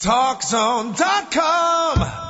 TalkZone.com.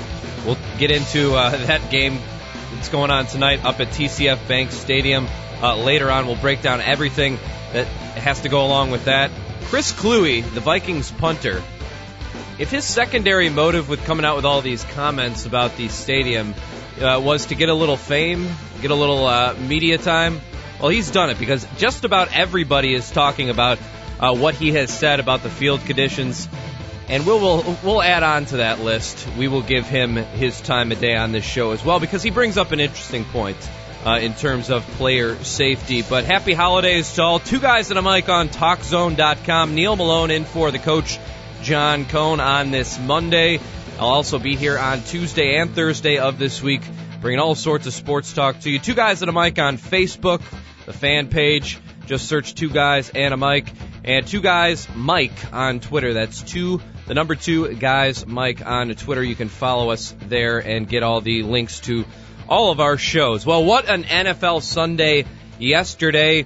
We'll get into uh, that game that's going on tonight up at TCF Bank Stadium. Uh, later on, we'll break down everything that has to go along with that. Chris Kluwe, the Vikings punter, if his secondary motive with coming out with all these comments about the stadium uh, was to get a little fame, get a little uh, media time, well, he's done it because just about everybody is talking about uh, what he has said about the field conditions and we'll, we'll we'll add on to that list. We will give him his time of day on this show as well because he brings up an interesting point uh, in terms of player safety. But happy holidays to all. Two guys and a mic on TalkZone.com. Neal Malone in for the coach John Cohn on this Monday. I'll also be here on Tuesday and Thursday of this week, bringing all sorts of sports talk to you. Two guys and a mic on Facebook, the fan page. Just search two guys and a mic. And two guys, Mike on Twitter. That's two the number two guys, Mike, on Twitter. You can follow us there and get all the links to all of our shows. Well, what an NFL Sunday yesterday.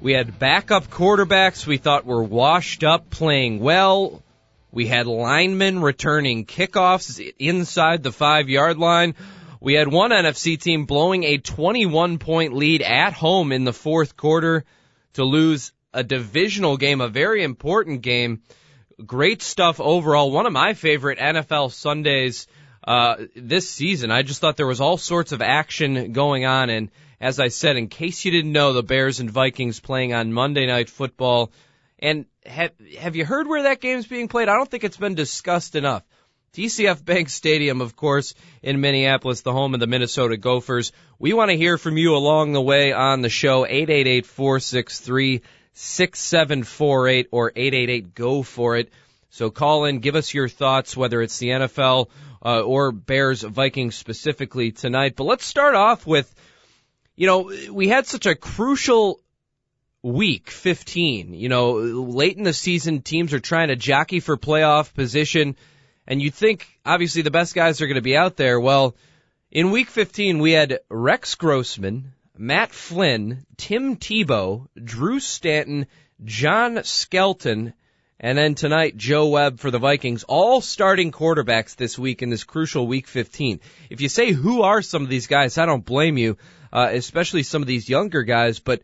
We had backup quarterbacks we thought were washed up playing well. We had linemen returning kickoffs inside the five yard line. We had one NFC team blowing a 21 point lead at home in the fourth quarter to lose a divisional game, a very important game great stuff overall. One of my favorite NFL Sundays uh, this season. I just thought there was all sorts of action going on. And as I said, in case you didn't know, the Bears and Vikings playing on Monday Night Football. And have, have you heard where that game's being played? I don't think it's been discussed enough. TCF Bank Stadium, of course, in Minneapolis, the home of the Minnesota Gophers. We want to hear from you along the way on the show, 888 463 6748 or 888 go for it. So call in, give us your thoughts, whether it's the NFL uh, or Bears Vikings specifically tonight. But let's start off with, you know, we had such a crucial week 15. You know, late in the season, teams are trying to jockey for playoff position, and you think obviously the best guys are going to be out there. Well, in week 15, we had Rex Grossman, Matt Flynn, Tim Tebow, Drew Stanton, John Skelton, and then tonight Joe Webb for the Vikings, all starting quarterbacks this week in this crucial week 15. If you say who are some of these guys, I don't blame you, uh, especially some of these younger guys, but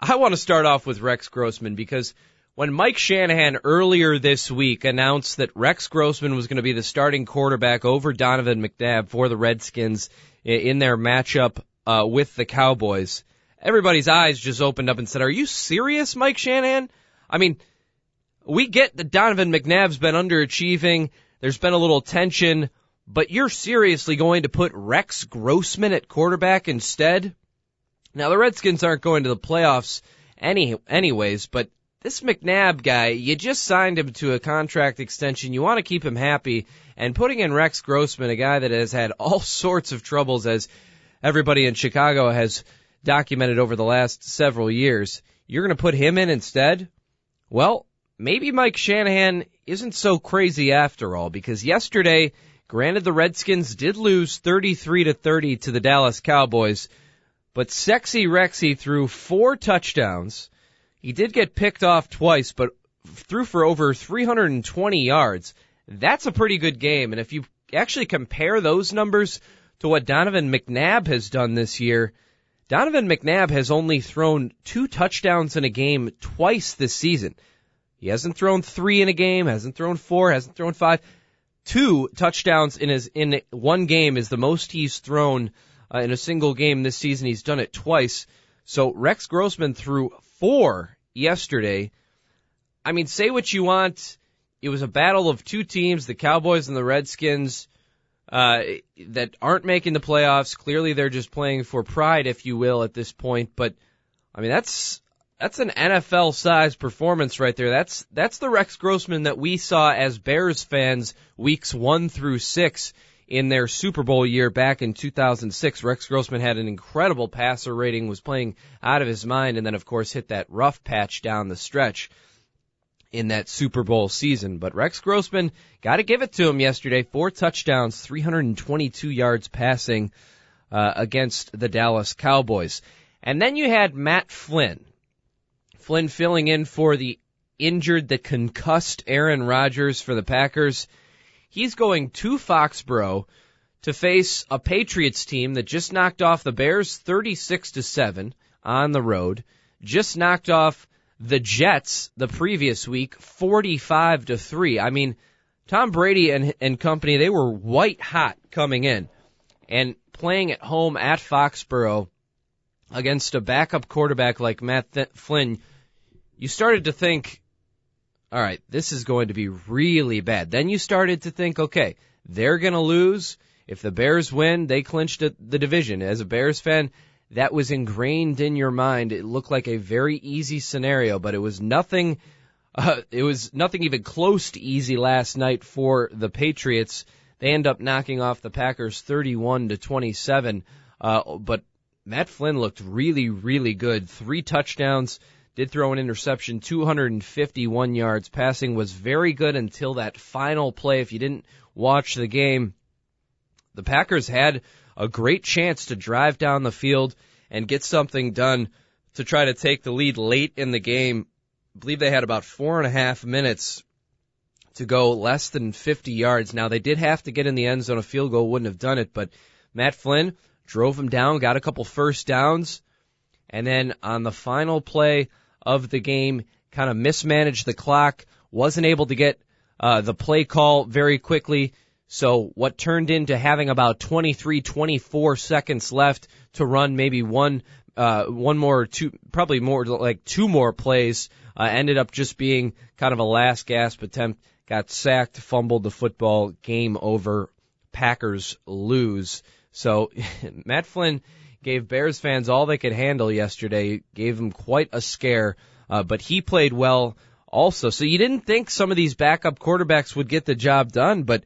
I want to start off with Rex Grossman because when Mike Shanahan earlier this week announced that Rex Grossman was going to be the starting quarterback over Donovan McNabb for the Redskins in their matchup uh, with the Cowboys, everybody's eyes just opened up and said, "Are you serious, Mike Shanahan?" I mean, we get that Donovan McNabb's been underachieving. There's been a little tension, but you're seriously going to put Rex Grossman at quarterback instead? Now the Redskins aren't going to the playoffs any anyways, but this McNabb guy, you just signed him to a contract extension. You want to keep him happy, and putting in Rex Grossman, a guy that has had all sorts of troubles as everybody in Chicago has documented over the last several years. You're going to put him in instead? Well, maybe Mike Shanahan isn't so crazy after all because yesterday, granted the Redskins did lose 33 to 30 to the Dallas Cowboys, but sexy Rexy threw four touchdowns. He did get picked off twice, but threw for over 320 yards. That's a pretty good game. And if you actually compare those numbers to what Donovan McNabb has done this year. Donovan McNabb has only thrown two touchdowns in a game twice this season. He hasn't thrown three in a game, hasn't thrown four, hasn't thrown five. Two touchdowns in his in one game is the most he's thrown uh, in a single game this season. He's done it twice. So Rex Grossman threw four yesterday. I mean, say what you want. It was a battle of two teams, the Cowboys and the Redskins uh, that aren't making the playoffs. Clearly, they're just playing for pride, if you will, at this point. But I mean, that's that's an NFL size performance right there. That's that's the Rex Grossman that we saw as Bears fans weeks 1 through 6 in their Super Bowl year back in 2006. Rex Grossman had an incredible passer rating, was playing out of his mind and then of course hit that rough patch down the stretch in that Super Bowl season. But Rex Grossman, got to give it to him yesterday. Four touchdowns, 322 yards passing uh, against the Dallas Cowboys. And then you had Matt Flynn. Flynn filling in for the injured, the concussed Aaron Rodgers for the Packers. He's going to Foxborough to face a Patriots team that just knocked off the Bears 36 to 7 on the road, just knocked off the Jets the previous week 45 to 3. I mean, Tom Brady and and company, they were white hot coming in and playing at home at Foxborough against a backup quarterback like Matt Th- Flynn. You started to think, all right, this is going to be really bad. Then you started to think, okay, they're going to lose. If the Bears win, they clinched the division. As a Bears fan, that was ingrained in your mind. It looked like a very easy scenario, but it was nothing. Uh, it was nothing even close to easy last night for the Patriots. They end up knocking off the Packers 31 to 27. Uh, but Matt Flynn looked really, really good. Three touchdowns, did throw an interception, 251 yards. Passing was very good until that final play. If you didn't watch the game, the Packers had a great chance to drive down the field and get something done to try to take the lead late in the game. I believe they had about four and a half minutes to go less than 50 yards. Now they did have to get in the end zone. A field goal wouldn't have done it, but Matt Flynn drove him down, got a couple first downs, and then on the final play of the game, kind of mismanaged the clock, wasn't able to get uh, the play call very quickly, so what turned into having about 23, 24 seconds left to run maybe one, uh, one more, two, probably more like two more plays, uh, ended up just being kind of a last gasp attempt. Got sacked, fumbled the football, game over. Packers lose. So Matt Flynn gave Bears fans all they could handle yesterday, gave them quite a scare, uh, but he played well also. So you didn't think some of these backup quarterbacks would get the job done, but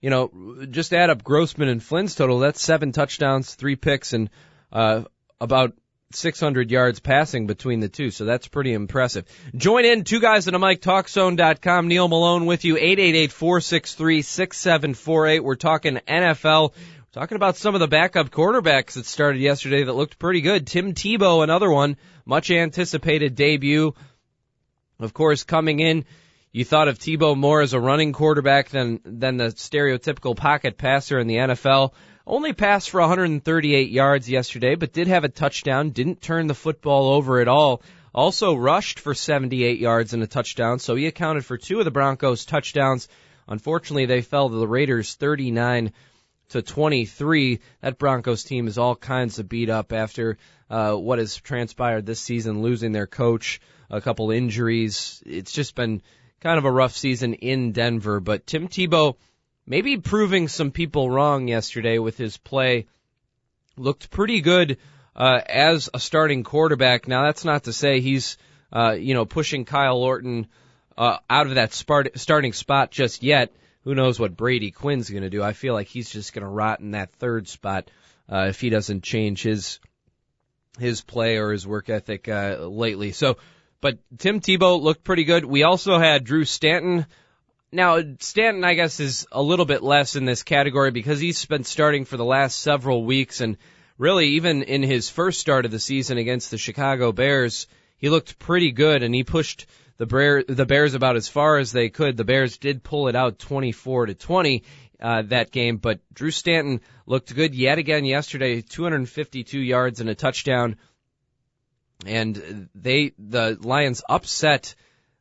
you know, just add up Grossman and Flynn's total. That's seven touchdowns, three picks, and uh, about 600 yards passing between the two. So that's pretty impressive. Join in, two guys at a mic, talkzone.com. Neal Malone with you, 888-463-6748. We're talking NFL. We're talking about some of the backup quarterbacks that started yesterday that looked pretty good. Tim Tebow, another one, much anticipated debut. Of course, coming in you thought of Tebow more as a running quarterback than than the stereotypical pocket passer in the NFL. Only passed for 138 yards yesterday, but did have a touchdown. Didn't turn the football over at all. Also rushed for 78 yards and a touchdown, so he accounted for two of the Broncos' touchdowns. Unfortunately, they fell to the Raiders 39 to 23. That Broncos team is all kinds of beat up after uh, what has transpired this season, losing their coach, a couple injuries. It's just been kind of a rough season in Denver, but Tim Tebow maybe proving some people wrong yesterday with his play. Looked pretty good uh, as a starting quarterback. Now that's not to say he's uh, you know pushing Kyle Orton uh, out of that start- starting spot just yet. Who knows what Brady Quinn's going to do? I feel like he's just going to rot in that third spot uh, if he doesn't change his his play or his work ethic uh, lately. So but Tim Tebow looked pretty good. We also had Drew Stanton. Now, Stanton, I guess, is a little bit less in this category because he's been starting for the last several weeks and really even in his first start of the season against the Chicago Bears, he looked pretty good and he pushed the Bear, the Bears about as far as they could. The Bears did pull it out 24 to 20 uh, that game, but Drew Stanton looked good yet again yesterday, 252 yards and a touchdown and they the Lions upset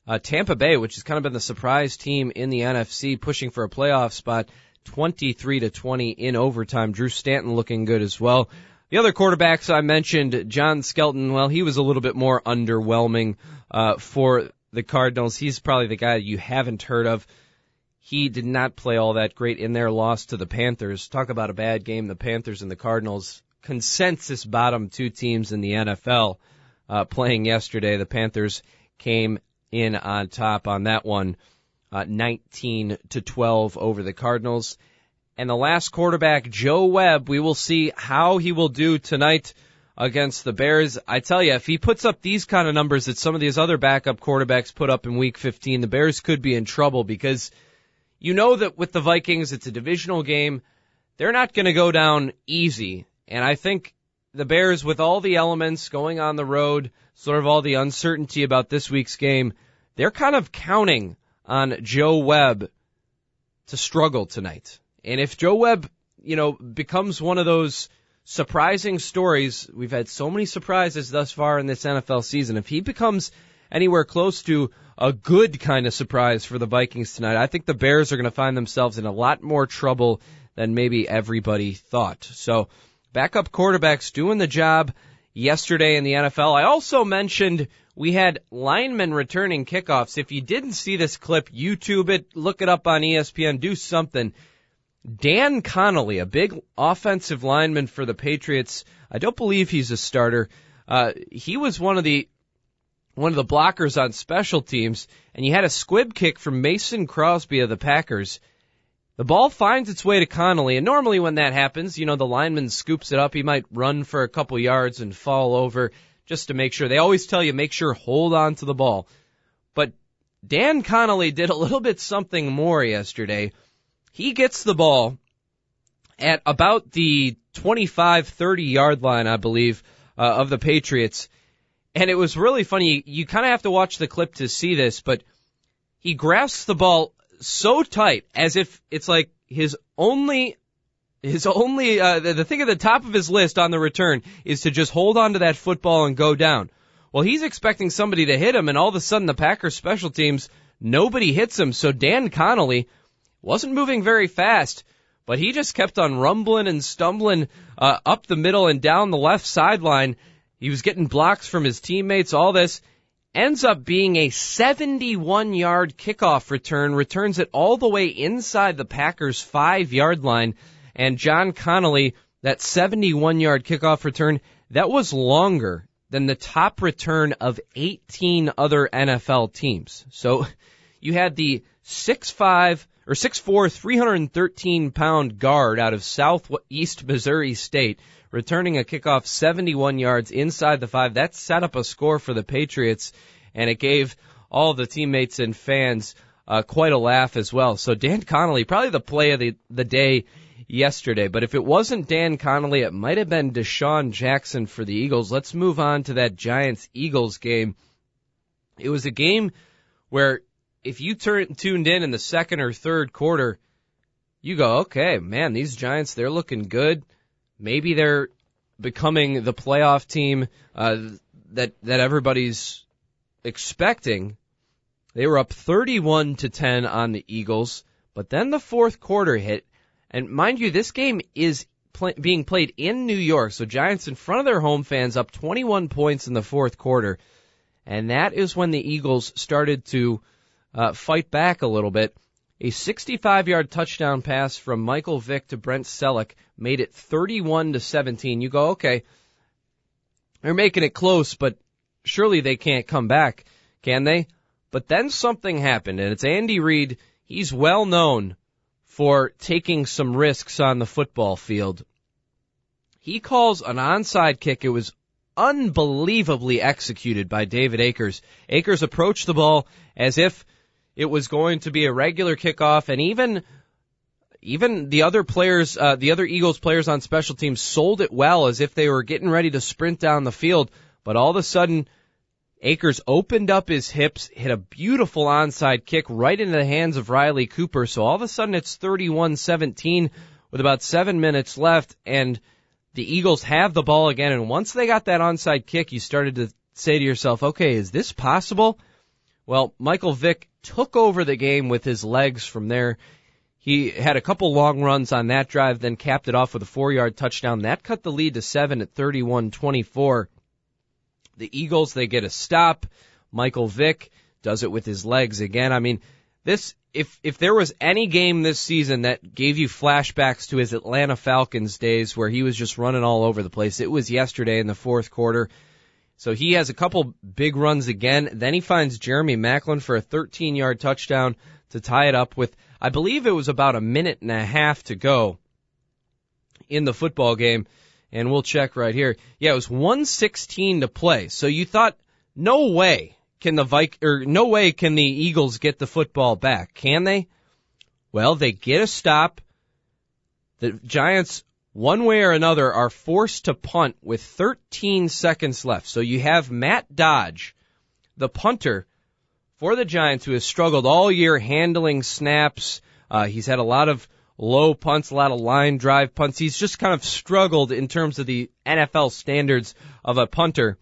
uh, Tampa Bay, which has kind of been the surprise team in the NFC, pushing for a playoff spot, 23 to 20 in overtime. Drew Stanton looking good as well. The other quarterbacks I mentioned, John Skelton, well, he was a little bit more underwhelming uh, for the Cardinals. He's probably the guy you haven't heard of. He did not play all that great in their loss to the Panthers. Talk about a bad game. The Panthers and the Cardinals, consensus bottom two teams in the NFL. Uh, playing yesterday. The Panthers came in on top on that one, uh, 19 to 12 over the Cardinals. And the last quarterback, Joe Webb, we will see how he will do tonight against the Bears. I tell you, if he puts up these kind of numbers that some of these other backup quarterbacks put up in week 15, the Bears could be in trouble because you know that with the Vikings, it's a divisional game. They're not going to go down easy. And I think the Bears, with all the elements going on the road, sort of all the uncertainty about this week's game, they're kind of counting on Joe Webb to struggle tonight. And if Joe Webb, you know, becomes one of those surprising stories, we've had so many surprises thus far in this NFL season. If he becomes anywhere close to a good kind of surprise for the Vikings tonight, I think the Bears are going to find themselves in a lot more trouble than maybe everybody thought. So, backup quarterbacks doing the job yesterday in the NFL. I also mentioned we had linemen returning kickoffs. If you didn't see this clip, YouTube it, look it up on ESPN, do something. Dan Connolly, a big offensive lineman for the Patriots. I don't believe he's a starter. Uh, he was one of the one of the blockers on special teams, and you had a squib kick from Mason Crosby of the Packers. The ball finds its way to Connolly, and normally when that happens, you know, the lineman scoops it up. He might run for a couple yards and fall over just to make sure. They always tell you make sure hold on to the ball. But Dan Connolly did a little bit something more yesterday. He gets the ball at about the 25, 30 yard line, I believe, uh, of the Patriots. And it was really funny. You, you kind of have to watch the clip to see this, but he grasps the ball so tight as if it's like his only his only uh, the, the thing at the top of his list on the return is to just hold on to that football and go down. Well, he's expecting somebody to hit him, and all of a sudden the Packers special teams nobody hits him. So Dan Connolly wasn't moving very fast, but he just kept on rumbling and stumbling uh, up the middle and down the left sideline. He was getting blocks from his teammates. All this ends up being a 71 yard kickoff return, returns it all the way inside the Packers five yard line. And John Connolly, that 71 yard kickoff return, that was longer than the top return of 18 other NFL teams. So you had the 6'5 or 6'4, 313 pound guard out of southeast Missouri State returning a kickoff 71 yards inside the five. That set up a score for the Patriots, and it gave all the teammates and fans uh, quite a laugh as well. So Dan Connolly, probably the play of the, the day yesterday. But if it wasn't Dan Connolly, it might have been DeSean Jackson for the Eagles. Let's move on to that Giants Eagles game. It was a game where if you turn, tuned in in the second or third quarter, you go, okay, man, these Giants, they're looking good. Maybe they're becoming the playoff team uh, that that everybody's expecting. They were up 31 to 10 on the Eagles, but then the fourth quarter hit, and mind you, this game is play, being played in New York, so Giants in front of their home fans up 21 points in the fourth quarter, and that is when the Eagles started to uh, fight back a little bit. A 65 yard touchdown pass from Michael Vick to Brent Celek made it 31 to 17. You go, okay, they're making it close, but surely they can't come back, can they? But then something happened, and it's Andy Reid. He's well known for taking some risks on the football field. He calls an onside kick. It was unbelievably executed by David Akers. Akers approached the ball as if it was going to be a regular kickoff, and even even the other players, uh, the other Eagles players on special teams sold it well as if they were getting ready to sprint down the field. But all of a sudden, Akers opened up his hips, hit a beautiful onside kick right into the hands of Riley Cooper. So all of a sudden it's 31-17 with about seven minutes left and the Eagles have the ball again. And once they got that onside kick, you started to say to yourself, okay, is this possible? Well, Michael Vick took over the game with his legs from there. He had a couple long runs on that drive, then capped it off with a four yard touchdown. That cut the lead to seven at 31-24. The Eagles, they get a stop. Michael Vick does it with his legs again. I mean, this, if, if there was any game this season that gave you flashbacks to his Atlanta Falcons days where he was just running all over the place, it was yesterday in the fourth quarter. So he has a couple big runs again. Then he finds Jeremy Maclin for a 13 yard touchdown to tie it up with, I believe it was about a minute and a half to go in the football game. And we'll check right here. Yeah, it was 116 to play. So you thought, no way can the Vik or no way can the Eagles get the football back. Can they? Well, they get a stop. The Giants one way or another are forced to punt with 13 seconds left. So you have Matt Dodge, the punter for the Giants who has struggled all year handling snaps. Uh, he's had a lot of low punts, a lot of line drive punts. He's just kind of struggled in terms of the NFL standards of a punter.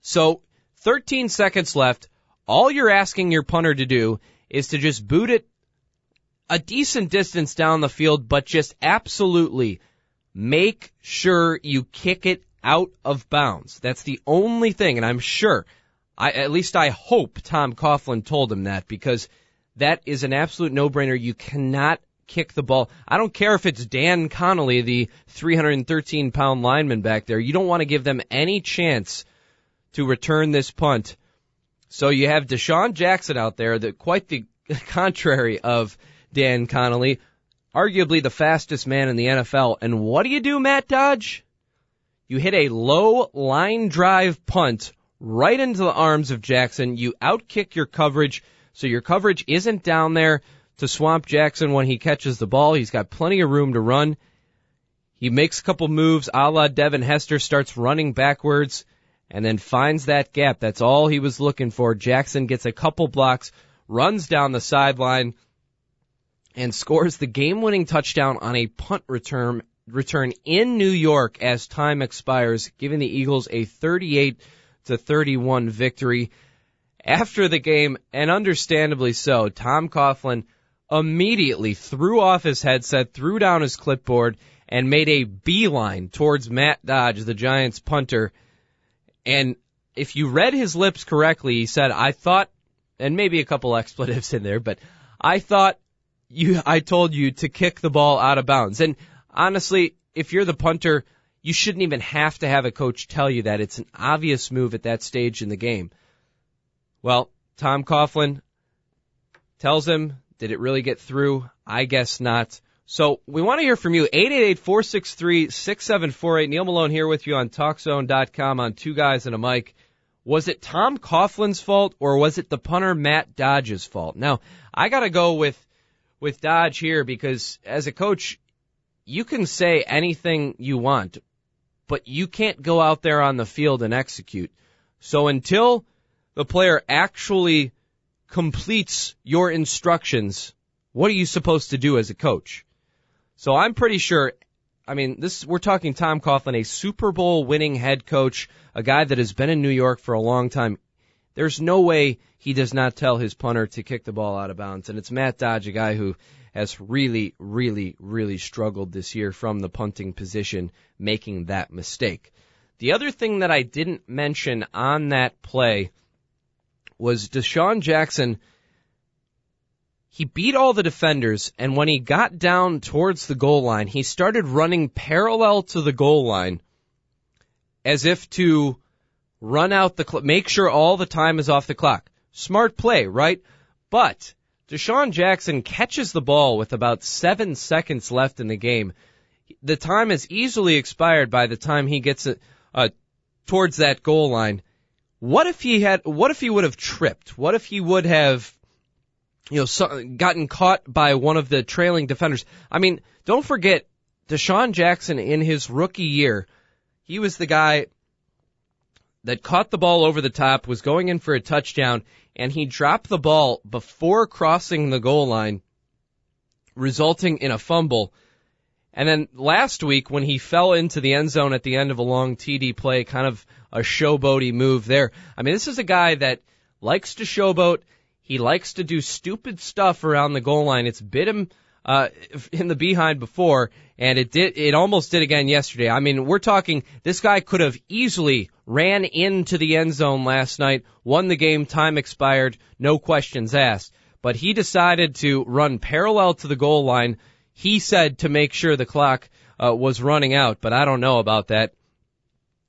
So 13 seconds left. All you're asking your punter to do is to just boot it a decent distance down the field, but just absolutely make sure you kick it out of bounds. That's the only thing, and I'm sure, I, at least I hope Tom Coughlin told him that because that is an absolute no-brainer. You cannot kick the ball. I don't care if it's Dan Connolly, the 313 pound lineman back there. You don't want to give them any chance to return this punt. So you have DeSean Jackson out there that quite the contrary of Dan Connolly, arguably the fastest man in the NFL. And what do you do, Matt Dodge? You hit a low line drive punt right into the arms of Jackson. You outkick your coverage, so your coverage isn't down there to swamp Jackson when he catches the ball. He's got plenty of room to run. He makes a couple moves a la Devin Hester, starts running backwards, and then finds that gap. That's all he was looking for. Jackson gets a couple blocks, runs down the sideline, and scores the game-winning touchdown on a punt return return in New York as time expires, giving the Eagles a 38 to 31 victory. After the game, and understandably so, Tom Coughlin immediately threw off his headset, threw down his clipboard, and made a beeline towards Matt Dodge, the Giants punter. And if you read his lips correctly, he said, I thought, and maybe a couple expletives in there, but I thought you, I told you to kick the ball out of bounds. And honestly, if you're the punter, you shouldn't even have to have a coach tell you that. It's an obvious move at that stage in the game. Well, Tom Coughlin tells him, did it really get through? I guess not. So we want to hear from you. 888-463-6748. Neal Malone here with you on TalkZone.com on Two Guys and a Mic. Was it Tom Coughlin's fault or was it the punter Matt Dodge's fault? Now, I gotta go with with Dodge here because as a coach, you can say anything you want, but you can't go out there on the field and execute. So until the player actually completes your instructions, what are you supposed to do as a coach? So I'm pretty sure, I mean, this, we're talking Tom Coughlin, a Super Bowl winning head coach, a guy that has been in New York for a long time. There's no way he does not tell his punter to kick the ball out of bounds. And it's Matt Dodge, a guy who has really, really, really struggled this year from the punting position, making that mistake. The other thing that I didn't mention on that play was DeSean Jackson. He beat all the defenders, and when he got down towards the goal line, he started running parallel to the goal line as if to run out the clock, make sure all the time is off the clock. Smart play, right? But DeSean Jackson catches the ball with about seven seconds left in the game. The time is easily expired by the time he gets it, uh, towards that goal line. What if he had, what if he would have tripped? What if he would have, you know, so, gotten caught by one of the trailing defenders? I mean, don't forget, DeSean Jackson in his rookie year, he was the guy that caught the ball over the top, was going in for a touchdown, and he dropped the ball before crossing the goal line, resulting in a fumble. And then last week, when he fell into the end zone at the end of a long TD play, kind of a showboaty move there. I mean, this is a guy that likes to showboat. He likes to do stupid stuff around the goal line. It's bit him uh, in the behind before, and it did. It almost did again yesterday. I mean, we're talking. This guy could have easily ran into the end zone last night, won the game, time expired, no questions asked. But he decided to run parallel to the goal line. He said to make sure the clock uh, was running out, but I don't know about that.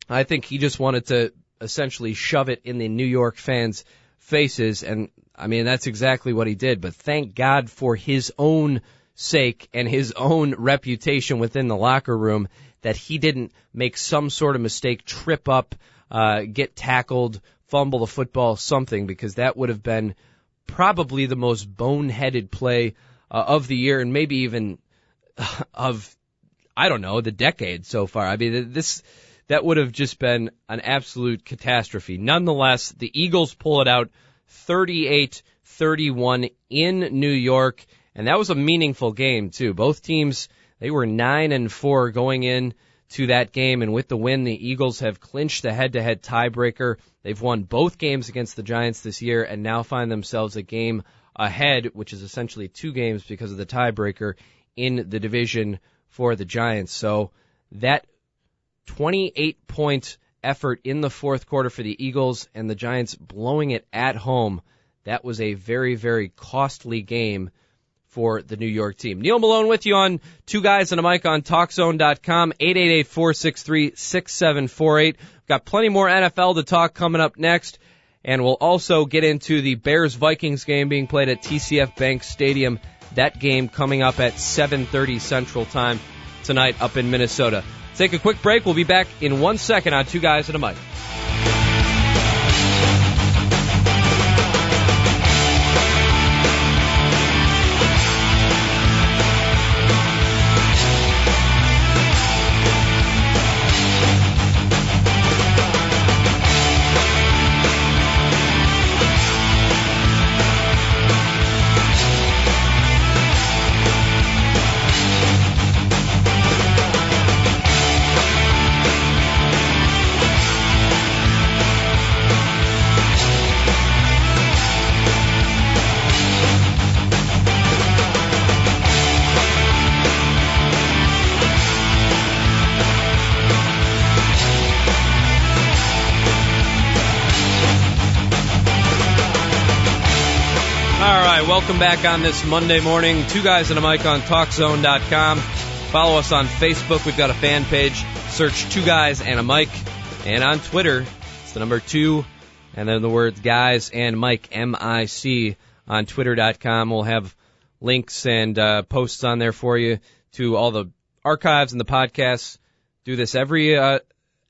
I think he just wanted to essentially shove it in the New York fans' faces. And I mean, that's exactly what he did. But thank God for his own sake and his own reputation within the locker room that he didn't make some sort of mistake, trip up, uh, get tackled, fumble the football, something, because that would have been probably the most boneheaded play uh, of the year and maybe even of, I don't know, the decade so far. I mean, this, that would have just been an absolute catastrophe. Nonetheless, the Eagles pull it out 38-31 in New York, and that was a meaningful game too. Both teams, they were 9 and 4 going in to that game, and with the win, the Eagles have clinched the head-to-head tiebreaker. They've won both games against the Giants this year and now find themselves a game ahead, which is essentially two games because of the tiebreaker in the division for the Giants. So that 28 point effort in the fourth quarter for the Eagles and the Giants blowing it at home. That was a very, very costly game for the New York team. Neal Malone with you on Two Guys and a Mic on TalkZone.com, 888-463-6748. Got plenty more NFL to talk coming up next. And we'll also get into the Bears Vikings game being played at TCF Bank Stadium. That game coming up at 7:30 Central Time tonight up in Minnesota. Take a quick break. We'll be back in one second on Two Guys and a Mic. Welcome back on this Monday morning. Two guys and a mic on TalkZone.com. Follow us on Facebook. We've got a fan page. Search Two Guys and a Mic. And on Twitter, it's the number two and then the words guys and Mike, M-I-C, on Twitter.com. We'll have links and uh, posts on there for you to all the archives and the podcasts. Do this every uh,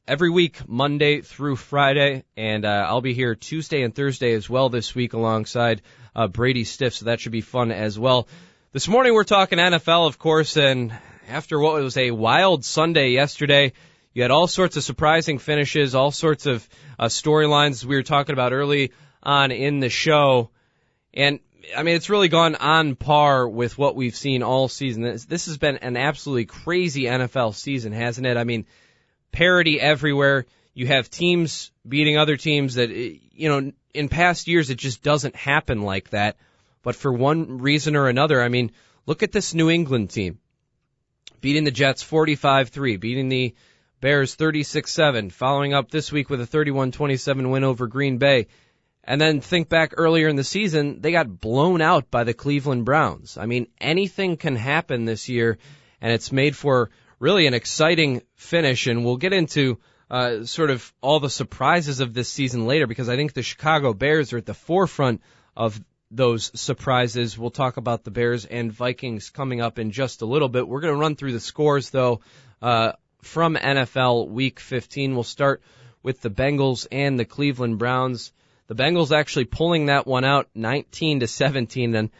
every week, Monday through Friday, and uh, I'll be here Tuesday and Thursday as well this week alongside uh, Brady Stiff, so that should be fun as well. This morning we're talking NFL, of course, and after what was a wild Sunday yesterday, you had all sorts of surprising finishes, all sorts of uh, storylines we were talking about early on in the show. And I mean, it's really gone on par with what we've seen all season. This, this has been an absolutely crazy NFL season, hasn't it? I mean, parity everywhere. You have teams beating other teams that, you know, in past years it just doesn't happen like that. But for one reason or another, I mean, look at this New England team. Beating the Jets 45-3, beating the Bears 36-7, following up this week with a 31-27 win over Green Bay. And then think back earlier in the season, they got blown out by the Cleveland Browns. I mean, anything can happen this year, and it's made for really an exciting finish, and we'll get into uh, sort of all the surprises of this season later because I think the Chicago Bears are at the forefront of those surprises. We'll talk about the Bears and Vikings coming up in just a little bit. We're going to run through the scores though uh, from NFL Week 15. We'll start with the Bengals and the Cleveland Browns. The Bengals actually pulling that one out 19 to 17 and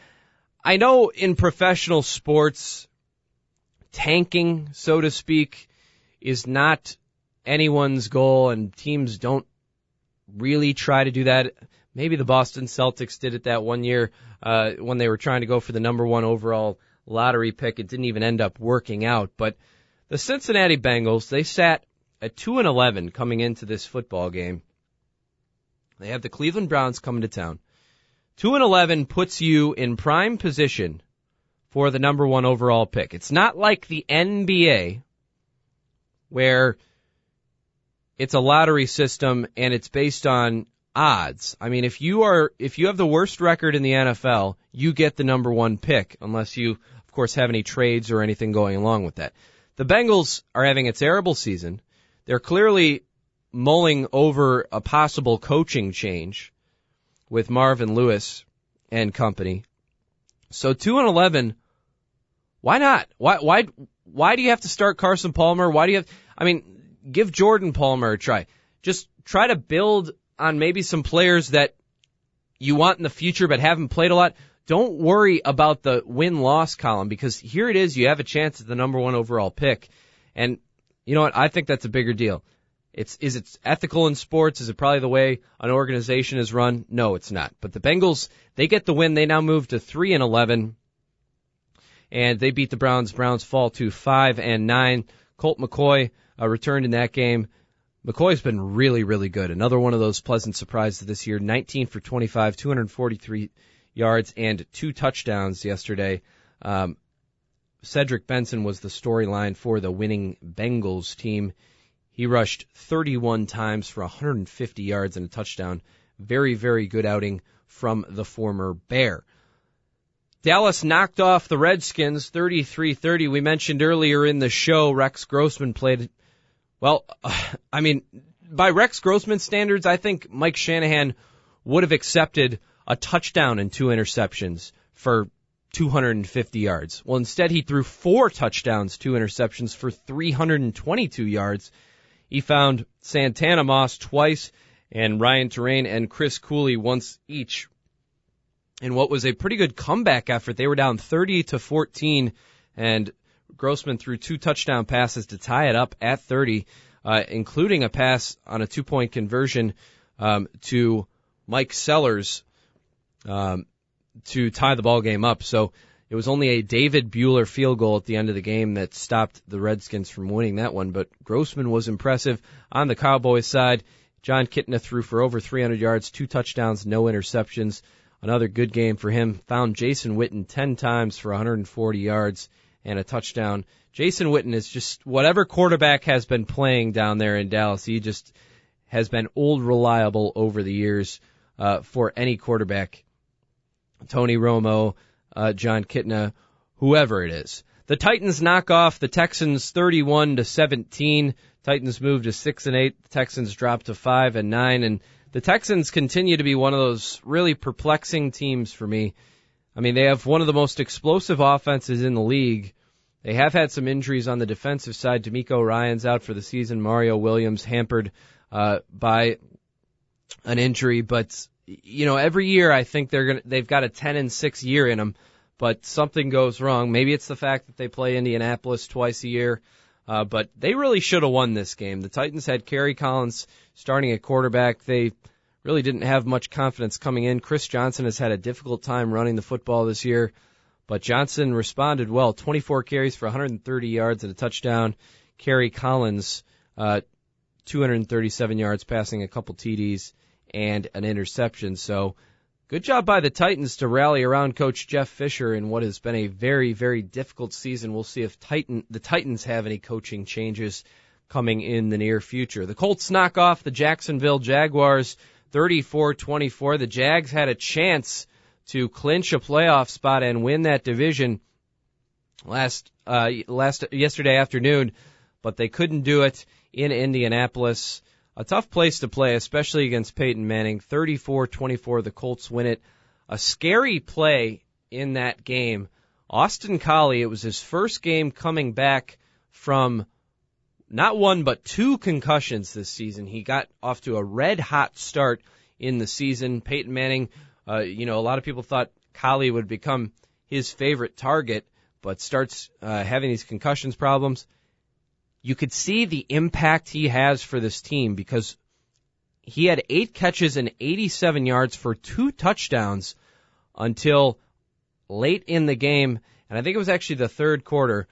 I know in professional sports tanking so to speak is not anyone's goal, and teams don't really try to do that. Maybe the Boston Celtics did it that one year uh, when they were trying to go for the number one overall lottery pick. It didn't even end up working out. But the Cincinnati Bengals, they sat at two and eleven coming into this football game. They have the Cleveland Browns coming to town. Two and eleven puts you in prime position for the number one overall pick. It's not like the NBA where it's a lottery system and it's based on odds. I mean, if you are, if you have the worst record in the NFL, you get the number one pick unless you, of course, have any trades or anything going along with that. The Bengals are having a terrible season. They're clearly mulling over a possible coaching change with Marvin Lewis and company. So two and eleven. Why not? Why why why do you have to start Carson Palmer? Why do you have? I mean, give Jordan Palmer a try. Just try to build on maybe some players that you want in the future but haven't played a lot. Don't worry about the win loss column because here it is. You have a chance at the number one overall pick. And you know what? I think that's a bigger deal. It's, is it ethical in sports? Is it probably the way an organization is run? No, it's not. But the Bengals, they get the win. They now move to 3 and 11 and they beat the Browns. Browns fall to 5 and 9. Colt McCoy uh, returned in that game. McCoy's been really, really good. Another one of those pleasant surprises this year. 19 for 25, 243 yards and two touchdowns yesterday. Um, Cedric Benson was the storyline for the winning Bengals team. He rushed 31 times for 150 yards and a touchdown. Very, very good outing from the former Bear. Dallas knocked off the Redskins 33-30. We mentioned earlier in the show Rex Grossman played well, I mean, by Rex Grossman standards, I think Mike Shanahan would have accepted a touchdown and two interceptions for 250 yards. Well, instead he threw four touchdowns, two interceptions for 322 yards. He found Santana Moss twice and Ryan Torain and Chris Cooley once each in what was a pretty good comeback effort. They were down 30 to 14 and Grossman threw two touchdown passes to tie it up at 30, uh, including a pass on a two point conversion um, to Mike Sellers um, to tie the ball game up. So it was only a David Buehler field goal at the end of the game that stopped the Redskins from winning that one. But Grossman was impressive on the Cowboys side. Jon Kitna threw for over 300 yards, two touchdowns, no interceptions. Another good game for him. Found Jason Witten 10 times for 140 yards and a touchdown. Jason Witten is just whatever quarterback has been playing down there in Dallas. He just has been old reliable over the years uh, for any quarterback. Tony Romo, uh, Jon Kitna, whoever it is. The Titans knock off the Texans 31 to 17. Titans move to 6 and 8. The Texans drop to 5 and 9 and the Texans continue to be one of those really perplexing teams for me. I mean, they have one of the most explosive offenses in the league. They have had some injuries on the defensive side. DeMeco Ryans out for the season. Mario Williams hampered uh, by an injury, but you know, every year I think they're gonna they've got a 10 and 6 year in them, but something goes wrong. Maybe it's the fact that they play Indianapolis twice a year. Uh, but they really should have won this game. The Titans had Kerry Collins starting at quarterback. They really didn't have much confidence coming in. Chris Johnson has had a difficult time running the football this year, but Johnson responded well. 24 carries for 130 yards and a touchdown. Kerry Collins, uh, 237 yards passing a couple TDs and an interception. So good job by the Titans to rally around coach Jeff Fisher in what has been a very, very difficult season. We'll see if Titan, the Titans have any coaching changes coming in the near future. The Colts knock off the Jacksonville Jaguars 34-24. The Jags had a chance to clinch a playoff spot and win that division last uh, last yesterday afternoon, but they couldn't do it in Indianapolis. A tough place to play, especially against Peyton Manning. 34-24, the Colts win it. A scary play in that game. Austin Collie, it was his first game coming back from not one but two concussions this season. He got off to a red hot start in the season. Peyton Manning, uh, you know, a lot of people thought Collie would become his favorite target, but starts uh, having these concussions problems. You could see the impact he has for this team because he had eight catches and 87 yards for two touchdowns until late in the game. And I think it was actually the third quarter.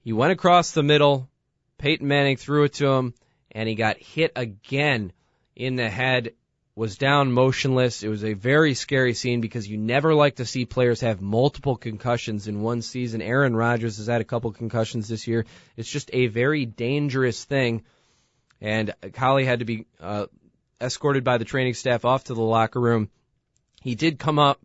He went across the middle, Peyton Manning threw it to him, and he got hit again in the head, was down motionless. It was a very scary scene because you never like to see players have multiple concussions in one season. Aaron Rodgers has had a couple concussions this year. It's just a very dangerous thing. And Collie had to be uh, escorted by the training staff off to the locker room. He did come up,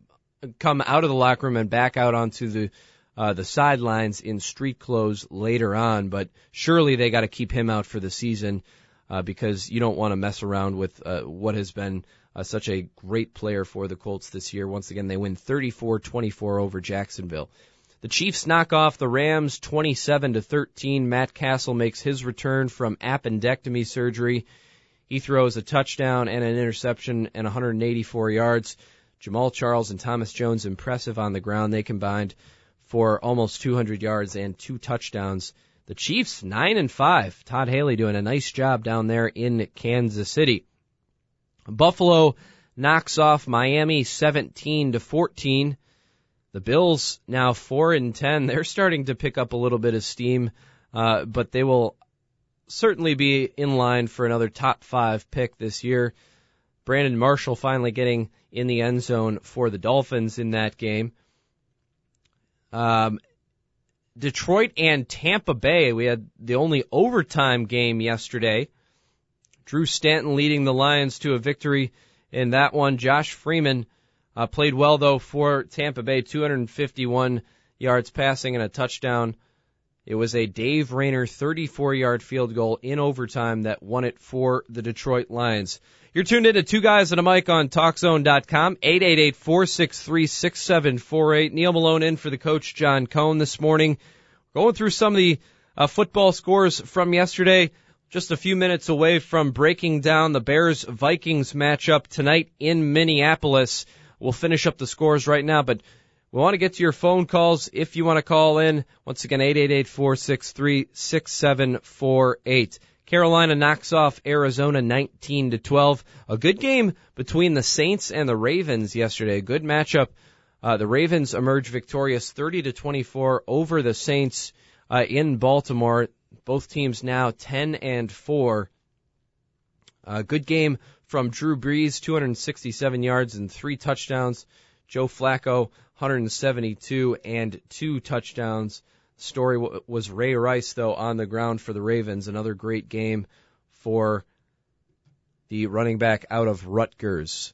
come out of the locker room and back out onto the uh, the sidelines in street clothes later on, but surely they got to keep him out for the season. uh, because you don't want to mess around with uh, what has been uh, such a great player for the Colts this year. Once again, they win 34-24 over Jacksonville. The Chiefs knock off the Rams 27 to 13. Matt Cassel makes his return from appendectomy surgery. He throws a touchdown and an interception and 184 yards. Jamaal Charles and Thomas Jones impressive on the ground. They combined for almost 200 yards and two touchdowns. The Chiefs 9 and 5. Todd Haley doing a nice job down there in Kansas City. Buffalo knocks off Miami 17 to 14. The Bills now 4 and 10. They're starting to pick up a little bit of steam, uh, but they will certainly be in line for another top 5 pick this year. Brandon Marshall finally getting in the end zone for the Dolphins in that game. Um, Detroit and Tampa Bay, we had the only overtime game yesterday. Drew Stanton leading the Lions to a victory in that one. Josh Freeman uh, played well though for Tampa Bay, 251 yards passing and a touchdown. It was a Dave Rayner 34 yard field goal in overtime that won it for the Detroit Lions. You're tuned in to Two Guys and a Mic on TalkZone.com, 888-463-6748. Neal Malone in for the coach, John Cohn, this morning. Going through some of the uh, football scores from yesterday. Just a few minutes away from breaking down the Bears Vikings matchup tonight in Minneapolis. We'll finish up the scores right now, but we want to get to your phone calls if you want to call in. Once again, 888-463-6748. Carolina knocks off Arizona 19 to 12. A good game between the Saints and the Ravens yesterday. A Good matchup. Uh, the Ravens emerge victorious 30 to 24 over the Saints uh, in Baltimore. Both teams now 10 and 4. Uh, good game from Drew Brees, 267 yards and three touchdowns. Joe Flacco, 172 and two touchdowns story was Ray Rice, though, on the ground for the Ravens. Another great game for the running back out of Rutgers.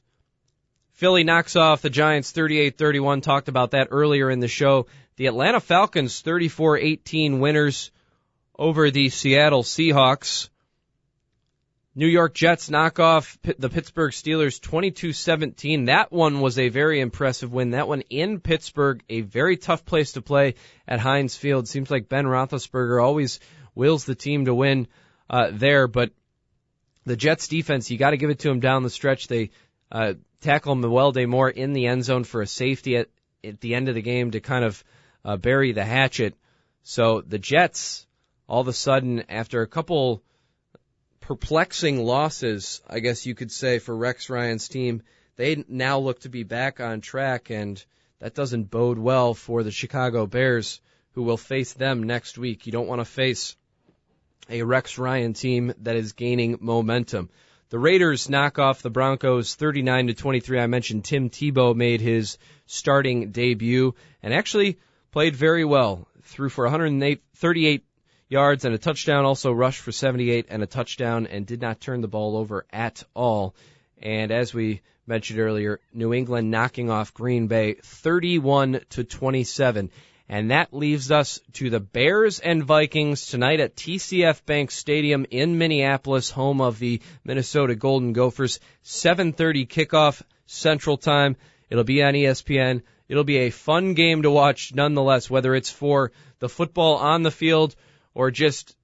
Philly knocks off the Giants 38-31. Talked about that earlier in the show. The Atlanta Falcons 34-18 winners over the Seattle Seahawks. New York Jets knock off the Pittsburgh Steelers 22-17. That one was a very impressive win. That one in Pittsburgh, a very tough place to play at Heinz Field. Seems like Ben Roethlisberger always wills the team to win uh, there, but the Jets defense, you got to give it to them down the stretch. They uh, tackle Mewelde Moore in the end zone for a safety at, at the end of the game to kind of uh, bury the hatchet. So the Jets, all of a sudden, after a couple perplexing losses, I guess you could say, for Rex Ryan's team. They now look to be back on track, and that doesn't bode well for the Chicago Bears, who will face them next week. You don't want to face a Rex Ryan team that is gaining momentum. The Raiders knock off the Broncos 39 to 23. I mentioned Tim Tebow made his starting debut and actually played very well. Threw for 138 yards and a touchdown, also rushed for 78 and a touchdown, and did not turn the ball over at all. And as we mentioned earlier, New England knocking off Green Bay 31 to 27. And that leaves us to the Bears and Vikings tonight at TCF Bank Stadium in Minneapolis, home of the Minnesota Golden Gophers. 7:30 kickoff Central Time. It'll be on ESPN. It'll be a fun game to watch nonetheless, whether it's for the football on the field or just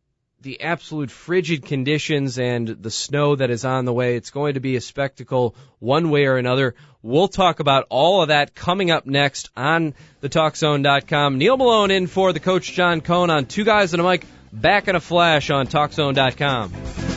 the absolute frigid conditions and the snow that is on the way. It's going to be a spectacle one way or another. We'll talk about all of that coming up next on the TalkZone.com. Neal Malone in for the coach John Cohn on Two Guys and a Mic. Back in a flash on TalkZone.com.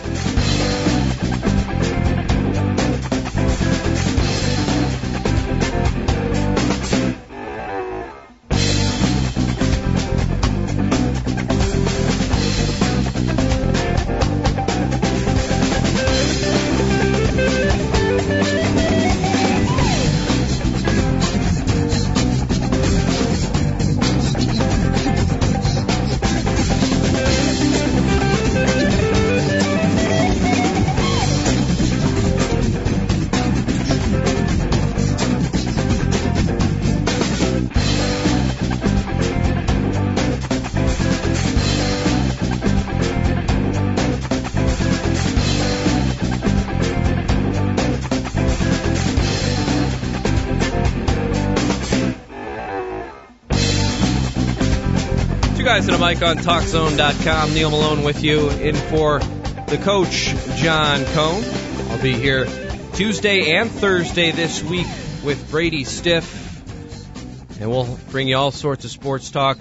guys and mic on TalkZone.com. Neal Malone with you in for the coach, John Cohn. I'll be here Tuesday and Thursday this week with Brady Stiff, and we'll bring you all sorts of sports talk.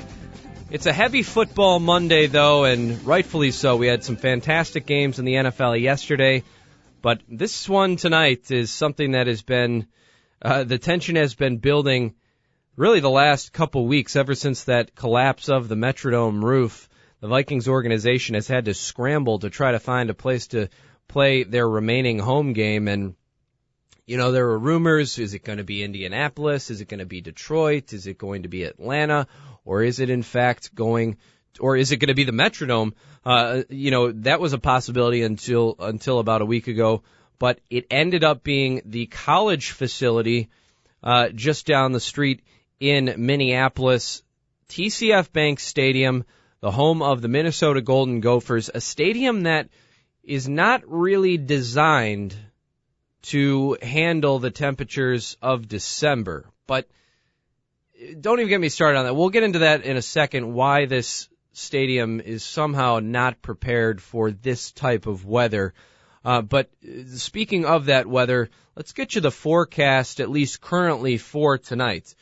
It's a heavy football Monday, though, and rightfully so. We had some fantastic games in the NFL yesterday, but this one tonight is something that has been, uh, the tension has been building really the last couple weeks, ever since that collapse of the Metrodome roof, the Vikings organization has had to scramble to try to find a place to play their remaining home game. And, you know, there were rumors, is it going to be Indianapolis? Is it going to be Detroit? Is it going to be Atlanta? Or is it in fact going, or is it going to be the Metrodome? Uh, you know, that was a possibility until, until about a week ago, but it ended up being the college facility, uh, just down the street in Minneapolis, TCF Bank Stadium, the home of the Minnesota Golden Gophers, a stadium that is not really designed to handle the temperatures of December. But don't even get me started on that. We'll get into that in a second, why this stadium is somehow not prepared for this type of weather. Uh, but speaking of that weather, let's get you the forecast, at least currently, for tonight.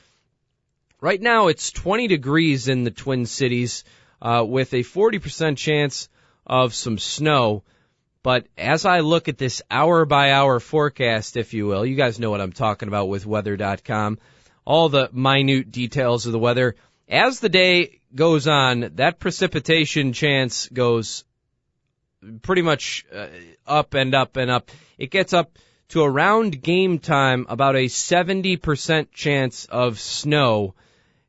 Right now it's 20 degrees in the Twin Cities, uh, with a 40% chance of some snow. But as I look at this hour by hour forecast, if you will, you guys know what I'm talking about with weather.com, all the minute details of the weather. As the day goes on, that precipitation chance goes pretty much uh, up and up and up. It gets up to around game time about a 70% chance of snow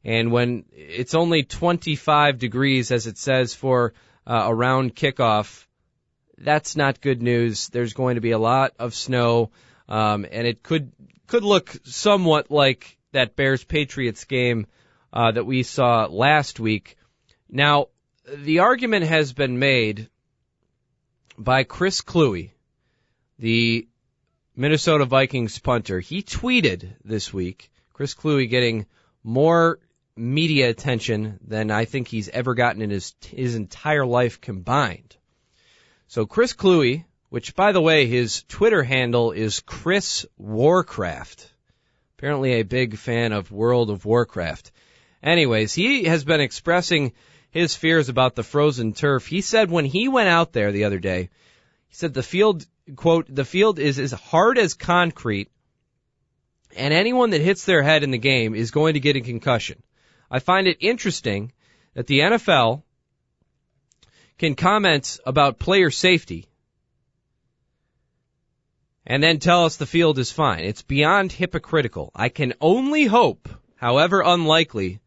and when it's only 25 degrees, as it says for uh, around kickoff, that's not good news. There's going to be a lot of snow, um, and it could could look somewhat like that Bears Patriots game uh, that we saw last week. Now, the argument has been made by Chris Kluwe, the Minnesota Vikings punter. He tweeted this week, Chris Kluwe getting more media attention than I think he's ever gotten in his his entire life combined. So Chris Kluwe, which by the way his Twitter handle is Chris Warcraft, apparently a big fan of World of Warcraft. Anyways, he has been expressing his fears about the frozen turf. He said when he went out there the other day, he said the field quote the field is as hard as concrete and anyone that hits their head in the game is going to get a concussion. I find it interesting that the NFL can comment about player safety and then tell us the field is fine. It's beyond hypocritical. I can only hope, however unlikely,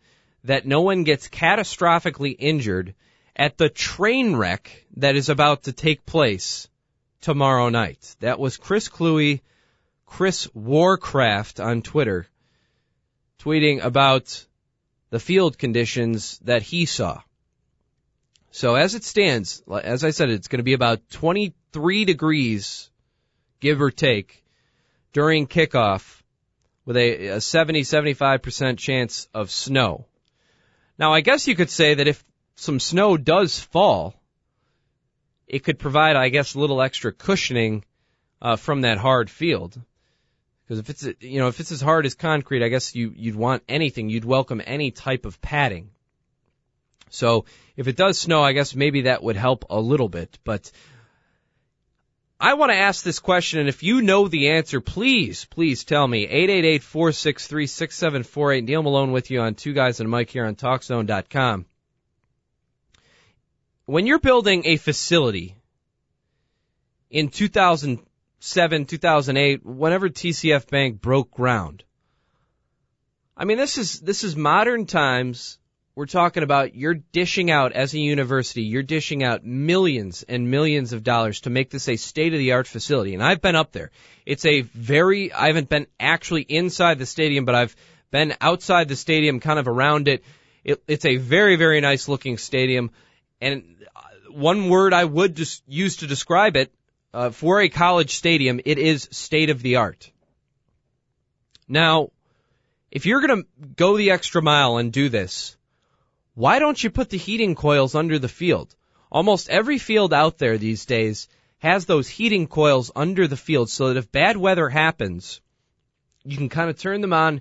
that no one gets catastrophically injured at the train wreck that is about to take place tomorrow night. That was Chris Kluwe, Chris Warcraft on Twitter, tweeting about the field conditions that he saw. So as it stands, as I said, it's going to be about 23 degrees, give or take, during kickoff with a, a 70, 75% chance of snow. Now I guess you could say that if some snow does fall, it could provide, I guess, a little extra cushioning uh, from that hard field. Because if it's you know if it's as hard as concrete, I guess you you'd want anything. You'd welcome any type of padding. So if it does snow, I guess maybe that would help a little bit. But I want to ask this question, and if you know the answer, please, please tell me. 888-463-6748. Neal Malone with you on Two Guys and a Mic here on TalkZone.com. When you're building a facility in 2000, 2007, 2008, whenever TCF Bank broke ground. I mean, this is, this is modern times. We're talking about you're dishing out as a university, you're dishing out millions and millions of dollars to make this a state of the art facility. And I've been up there. It's a very, I haven't been actually inside the stadium, but I've been outside the stadium, kind of around it. it it's a very, very nice looking stadium. And uh, one word I would just use to describe it uh, for a college stadium, it is state of the art. Now, if you're going to go the extra mile and do this, why don't you put the heating coils under the field? Almost every field out there these days has those heating coils under the field so that if bad weather happens, you can kind of turn them on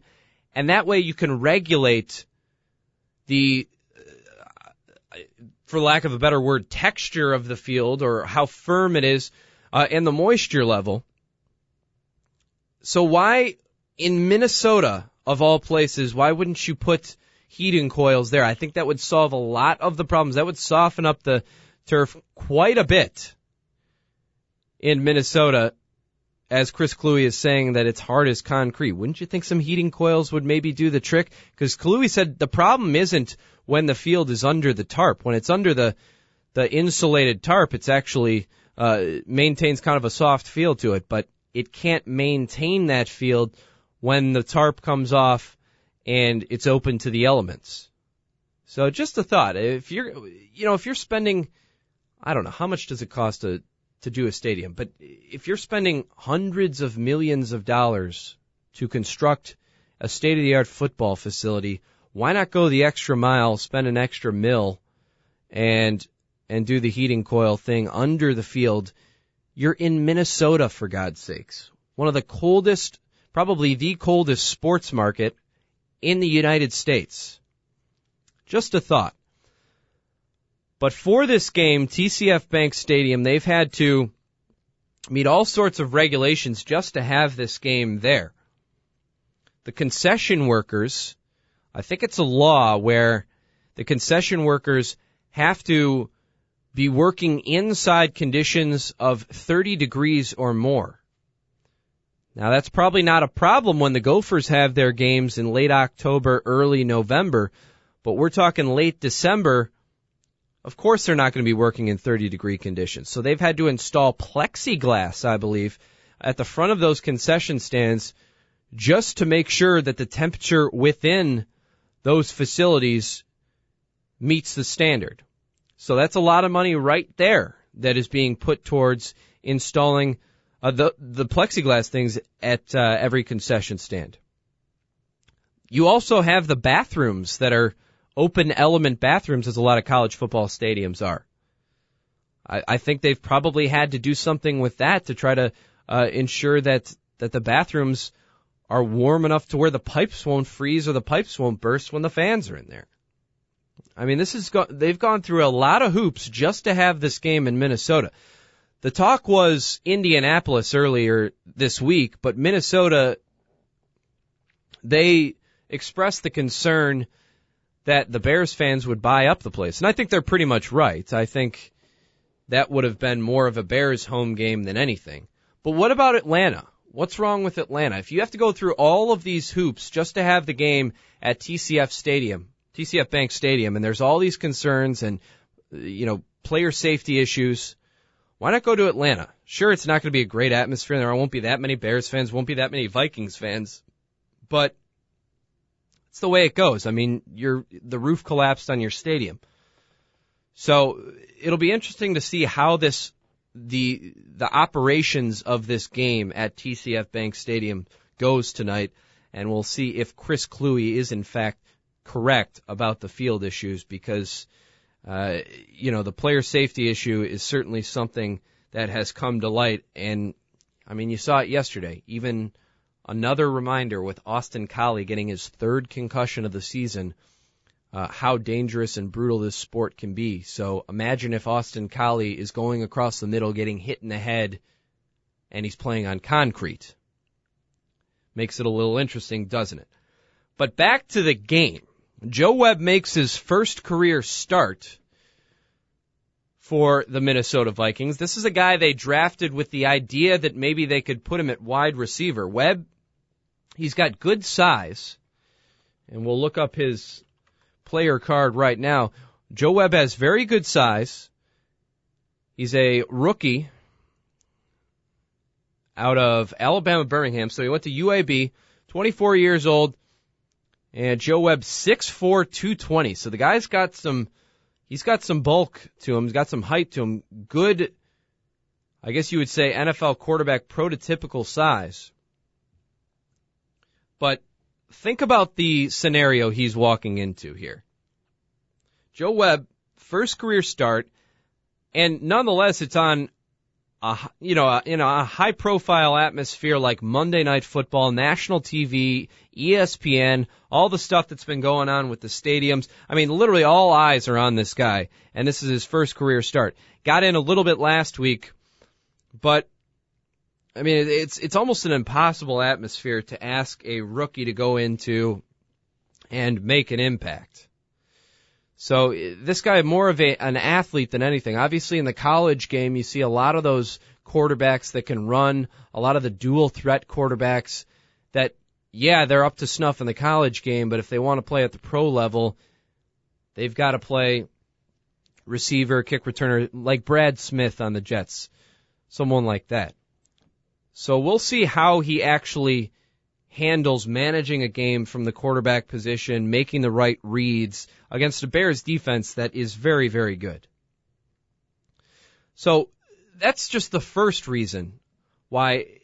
and that way you can regulate the, uh, for lack of a better word, texture of the field or how firm it is uh, and the moisture level. So why in Minnesota of all places, why wouldn't you put heating coils there? I think that would solve a lot of the problems. That would soften up the turf quite a bit in Minnesota as Chris Kluwe is saying that it's hard as concrete. Wouldn't you think some heating coils would maybe do the trick? Because Kluwe said the problem isn't when the field is under the tarp. When it's under the the insulated tarp, it's actually uh, maintains kind of a soft feel to it, but it can't maintain that field when the tarp comes off and it's open to the elements. So just a thought. If you're, you know, if you're spending, I don't know, how much does it cost to to do a stadium. But if you're spending hundreds of millions of dollars to construct a state of the art football facility, why not go the extra mile, spend an extra mill and and do the heating coil thing under the field? You're in Minnesota for God's sakes. One of the coldest, probably the coldest sports market in the United States. Just a thought. But for this game, TCF Bank Stadium, they've had to meet all sorts of regulations just to have this game there. The concession workers, I think it's a law where the concession workers have to be working inside conditions of 30 degrees or more. Now that's probably not a problem when the Gophers have their games in late October, early November, but we're talking late December of course they're not going to be working in 30 degree conditions. So they've had to install plexiglass, I believe, at the front of those concession stands just to make sure that the temperature within those facilities meets the standard. So that's a lot of money right there that is being put towards installing uh, the the plexiglass things at uh, every concession stand. You also have the bathrooms that are open element bathrooms as a lot of college football stadiums are. I, I think they've probably had to do something with that to try to uh, ensure that that the bathrooms are warm enough to where the pipes won't freeze or the pipes won't burst when the fans are in there. I mean, this is go- they've gone through a lot of hoops just to have this game in Minnesota. The talk was Indianapolis earlier this week, but Minnesota they expressed the concern that the Bears fans would buy up the place. And I think they're pretty much right. I think that would have been more of a Bears home game than anything. But what about Atlanta? What's wrong with Atlanta? If you have to go through all of these hoops just to have the game at TCF Stadium, TCF Bank Stadium, and there's all these concerns and, you know, player safety issues, why not go to Atlanta? Sure, it's not going to be a great atmosphere. There won't be that many Bears fans, won't be that many Vikings fans, but it's the way it goes. I mean, your the roof collapsed on your stadium. So it'll be interesting to see how this the the operations of this game at TCF Bank Stadium goes tonight, and we'll see if Chris Kluwe is in fact correct about the field issues because uh, you know the player safety issue is certainly something that has come to light, and I mean you saw it yesterday. Even another reminder with Austin Collie getting his third concussion of the season, uh, how dangerous and brutal this sport can be. So imagine if Austin Collie is going across the middle, getting hit in the head, and he's playing on concrete. Makes it a little interesting, doesn't it? But back to the game. Joe Webb makes his first career start for the Minnesota Vikings. This is a guy they drafted with the idea that maybe they could put him at wide receiver. Webb He's got good size, and we'll look up his player card right now. Joe Webb has very good size. He's a rookie out of Alabama Birmingham, so he went to UAB, 24 years old, and Joe Webb 6'4", 220. So the guy's got some, he's got some bulk to him, he's got some height to him, good, I guess you would say NFL quarterback prototypical size. But think about the scenario he's walking into here. Joe Webb, first career start, and nonetheless, it's on a you know a, in a high profile atmosphere like Monday Night Football, national TV, ESPN, all the stuff that's been going on with the stadiums. I mean, literally all eyes are on this guy, and this is his first career start. Got in a little bit last week, but I mean, it's it's almost an impossible atmosphere to ask a rookie to go into and make an impact. So eh, this guy more of a, an athlete than anything. Obviously in the college game you see a lot of those quarterbacks that can run, a lot of the dual threat quarterbacks that yeah, they're up to snuff in the college game, but if they want to play at the pro level, they've got to play receiver, kick returner like Brad Smith on the Jets. Someone like that. So we'll see how he actually handles managing a game from the quarterback position, making the right reads against a Bears defense that is very, very good. So that's just the first reason why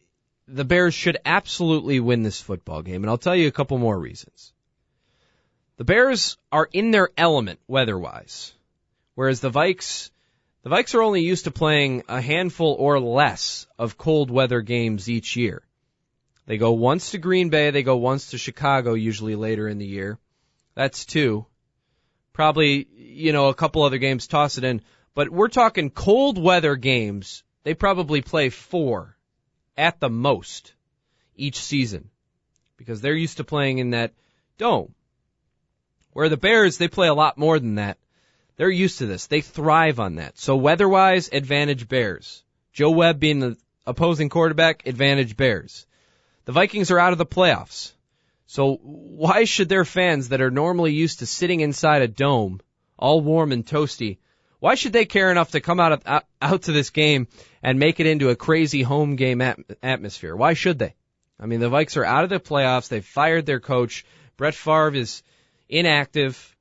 the Bears should absolutely win this football game. And I'll tell you a couple more reasons. The Bears are in their element weather-wise, whereas the Vikes, the Vikes are only used to playing a handful or less of cold weather games each year. They go once to Green Bay, they go once to Chicago usually later in the year. That's two. Probably, you know, a couple other games toss it in, but we're talking cold weather games. They probably play four at the most each season because they're used to playing in that dome. Where the Bears, they play a lot more than that. They're used to this. They thrive on that. So weather-wise, advantage Bears. Joe Webb being the opposing quarterback, advantage Bears. The Vikings are out of the playoffs. So why should their fans that are normally used to sitting inside a dome, all warm and toasty, why should they care enough to come out of, out, to this game and make it into a crazy home game at, atmosphere? Why should they? I mean, the Vikes are out of the playoffs. They've fired their coach. Brett Favre is inactive.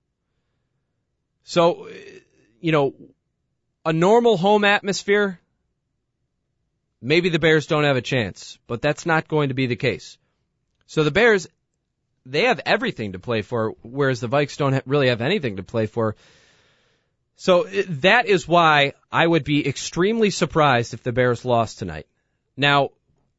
So, you know, a normal home atmosphere, maybe the Bears don't have a chance, but that's not going to be the case. So the Bears, they have everything to play for, whereas the Vikes don't really have anything to play for. So uh, that is why I would be extremely surprised if the Bears lost tonight. Now,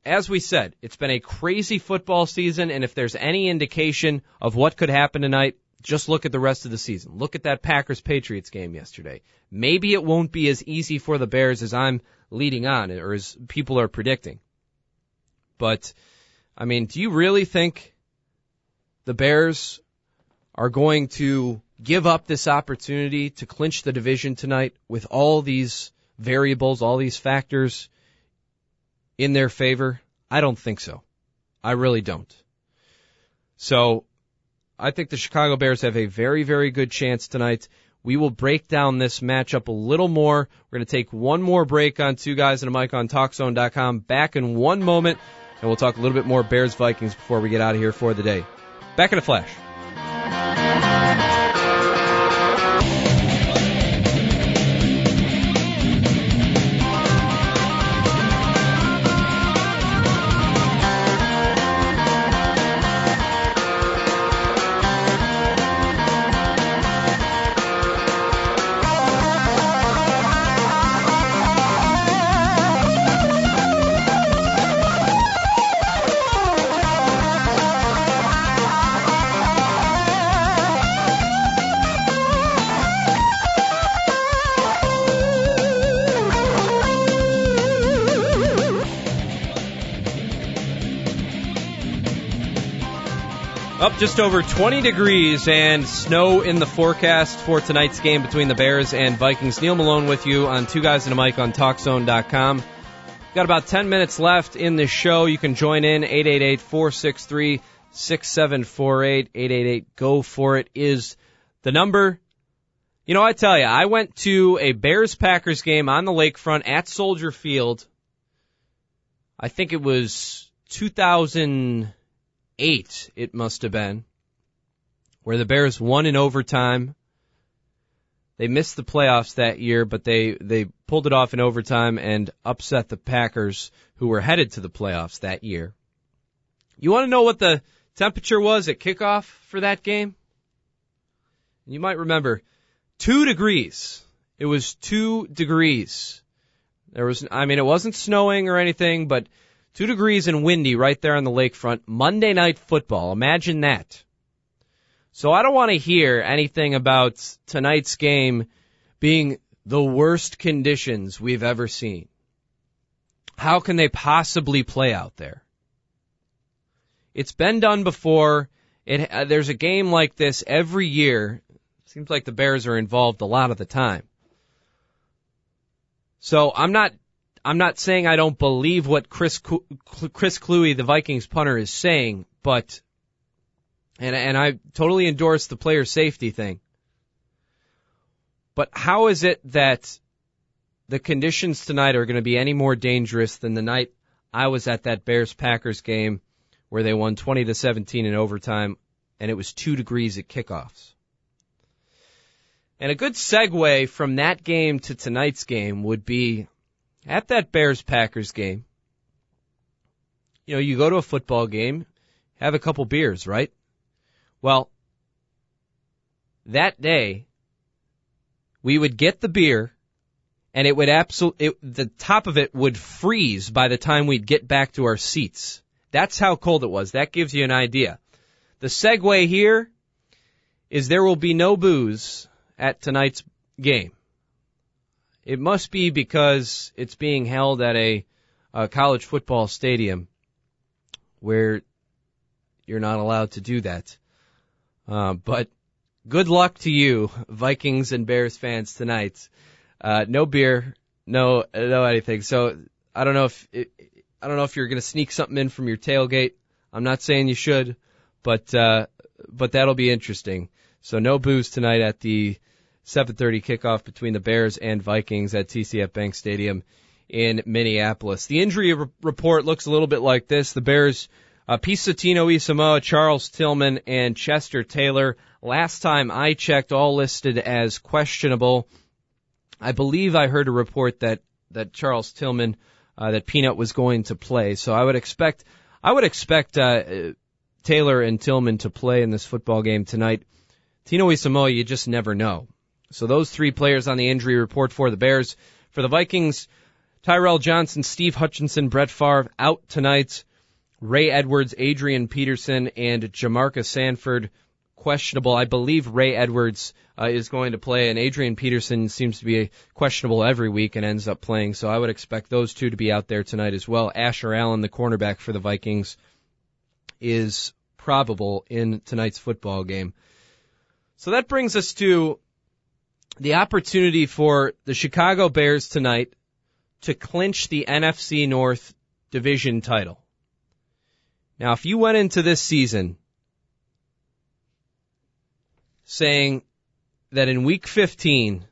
as we said, it's been a crazy football season, and if there's any indication of what could happen tonight, just look at the rest of the season. Look at that Packers Patriots game yesterday. Maybe it won't be as easy for the Bears as I'm leading on, or as people are predicting. But, I mean, do you really think the Bears are going to give up this opportunity to clinch the division tonight with all these variables, all these factors in their favor? I don't think so. I really don't. So, I think the Chicago Bears have a very, very good chance tonight. We will break down this matchup a little more. We're going to take one more break on Two Guys and a Mic on TalkZone.com. Back in one moment, and we'll talk a little bit more Bears Vikings before we get out of here for the day. Back in a flash. Just over 20 degrees and snow in the forecast for tonight's game between the Bears and Vikings. Neal Malone with you on Two Guys and a Mic on TalkZone.com. Got about 10 minutes left in the show. You can join in 888-463-6748. 888-GO for it is the number. You know, I tell you, I went to a Bears Packers game on the lakefront at Soldier Field. I think it was 2000- eight, it must have been, where the Bears won in overtime. They missed the playoffs that year, but they, they pulled it off in overtime and upset the Packers, who were headed to the playoffs that year. You want to know what the temperature was at kickoff for that game? You might remember two degrees. It was two degrees. There was, I mean, it wasn't snowing or anything, but two degrees and windy right there on the lakefront. Monday night football. Imagine that. So I don't want to hear anything about tonight's game being the worst conditions we've ever seen. How can they possibly play out there? It's been done before. It, uh, there's a game like this every year. Seems like the Bears are involved a lot of the time. So I'm not, I'm not saying I don't believe what Chris, Chris Kluwe, the Vikings punter, is saying, but, and, and I totally endorse the player safety thing. But how is it that the conditions tonight are going to be any more dangerous than the night I was at that Bears Packers game where they won 20 to 17 in overtime and it was 2 degrees at kickoffs. And a good segue from that game to tonight's game would be at that Bears Packers game. You know, you go to a football game, have a couple beers, right? Well, that day, we would get the beer and it would absolutely, the top of it would freeze by the time we'd get back to our seats. That's how cold it was. That gives you an idea. The segue here is there will be no booze at tonight's game. It must be because it's being held at a, a college football stadium where you're not allowed to do that. Uh, but good luck to you, Vikings and Bears fans tonight. Uh, no beer, no, no anything. So I don't know if, I don't know if you're going to sneak something in from your tailgate. I'm not saying you should, but, uh, but that'll be interesting. So no booze tonight at the 7:30 kickoff between the Bears and Vikings at TCF Bank Stadium in Minneapolis. The injury re- report looks a little bit like this. The Bears, uh, Pisa Tinoisamoa, Charles Tillman, and Chester Taylor. Last time I checked, all listed as questionable. I believe I heard a report that that Charles Tillman, uh, that Peanut was going to play. So I would expect, I would expect uh, Taylor and Tillman to play in this football game tonight. Tinoisamoa, you just never know. So those three players on the injury report for the Bears. For the Vikings, Tyrell Johnson, Steve Hutchinson, Brett Favre out tonight. Ray Edwards, Adrian Peterson, and Jamarca Sanford questionable. I believe Ray Edwards uh, is going to play, and Adrian Peterson seems to be questionable every week and ends up playing. So I would expect those two to be out there tonight as well. Asher Allen, the cornerback for the Vikings, is probable in tonight's football game. So that brings us to the opportunity for the Chicago Bears tonight to clinch the NFC North division title. Now, if you went into this season saying that in week 15,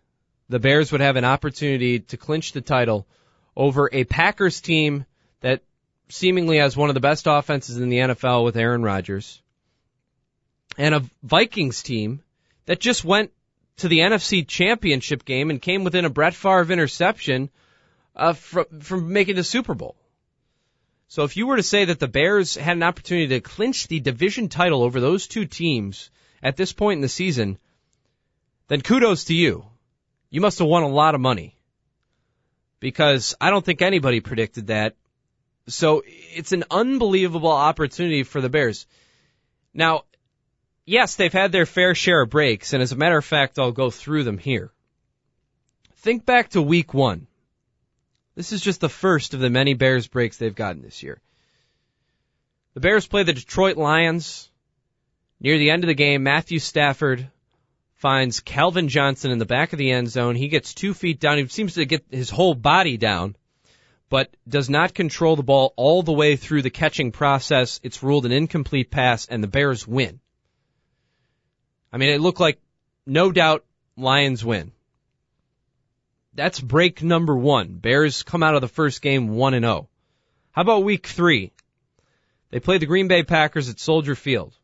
the Bears would have an opportunity to clinch the title over a Packers team that seemingly has one of the best offenses in the NFL with Aaron Rodgers and a Vikings team that just went to the NFC Championship game and came within a Brett Favre interception uh, from from making the Super Bowl. So if you were to say that the Bears had an opportunity to clinch the division title over those two teams at this point in the season, then kudos to you. You must have won a lot of money. Because I don't think anybody predicted that. So it's an unbelievable opportunity for the Bears. Now, yes, they've had their fair share of breaks, and as a matter of fact, I'll go through them here. Think back to week one. This is just the first of the many Bears breaks they've gotten this year. The Bears play the Detroit Lions. Near the end of the game, Matthew Stafford finds Calvin Johnson in the back of the end zone. He gets two feet down. He seems to get his whole body down, but does not control the ball all the way through the catching process. It's ruled an incomplete pass, and the Bears win. I mean, it looked like no doubt Lions win. That's break number one. Bears come out of the first game 1 and 0. How about week three? They play the Green Bay Packers at Soldier Field.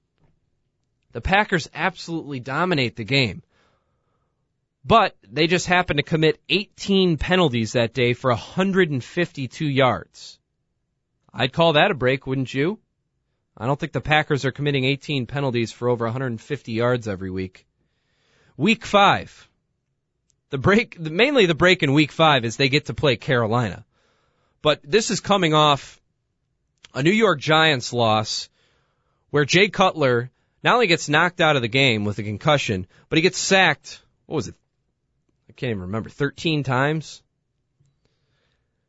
The Packers absolutely dominate the game. But they just happen to commit 18 penalties that day for 152 yards. I'd call that a break, wouldn't you? I don't think the Packers are committing 18 penalties for over 150 yards every week. Week five. The break, mainly the break in week five is they get to play Carolina. But this is coming off a New York Giants loss where Jay Cutler not only gets knocked out of the game with a concussion, but he gets sacked, what was it? I can't even remember, 13 times?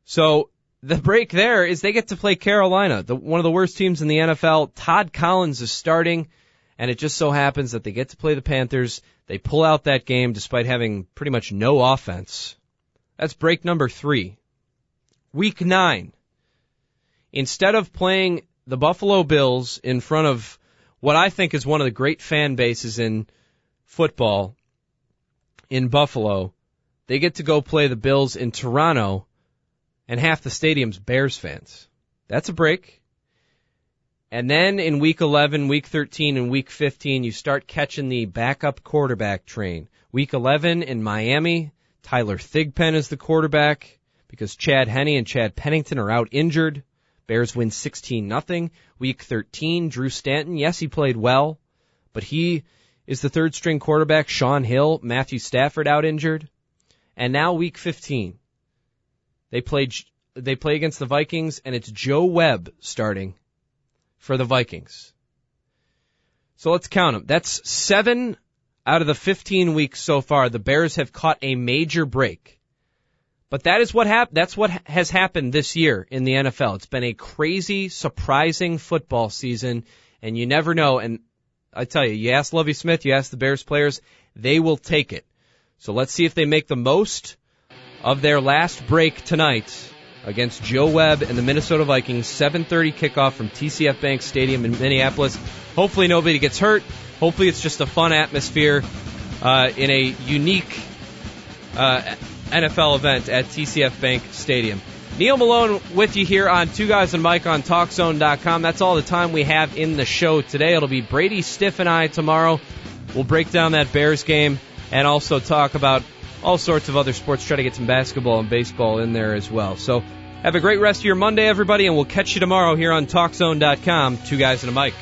So the break there is they get to play Carolina, the, one of the worst teams in the NFL. Todd Collins is starting, and it just so happens that they get to play the Panthers. They pull out that game despite having pretty much no offense. That's break number three. Week nine. Instead of playing the Buffalo Bills in front of what I think is one of the great fan bases in football in Buffalo, they get to go play the Bills in Toronto and half the stadium's Bears fans. That's a break. And then in week 11, week 13, and week 15, you start catching the backup quarterback train. Week 11 in Miami, Tyler Thigpen is the quarterback because Chad Henne and Chad Pennington are out injured. Bears win 16 nothing. Week 13, Drew Stanton, yes, he played well, but he is the third string quarterback. Shaun Hill, Matthew Stafford out injured. And now week 15, they play they play against the Vikings, and it's Joe Webb starting for the Vikings. So let's count them. That's seven out of the 15 weeks so far. The Bears have caught a major break. But that is what hap- that's what has happened this year in the NFL. It's been a crazy, surprising football season, and you never know. And I tell you, you ask Lovie Smith, you ask the Bears players, they will take it. So let's see if they make the most of their last break tonight against Joe Webb and the Minnesota Vikings. 7:30 kickoff from TCF Bank Stadium in Minneapolis. Hopefully nobody gets hurt. Hopefully it's just a fun atmosphere uh, in a unique uh, NFL event at TCF Bank Stadium. Neal Malone with you here on Two Guys and Mic on TalkZone.com. That's all the time we have in the show today. It'll be Brady Stiff and I tomorrow. We'll break down that Bears game and also talk about all sorts of other sports. Try to get some basketball and baseball in there as well. So have a great rest of your Monday, everybody, and we'll catch you tomorrow here on TalkZone.com. Two guys and a mic.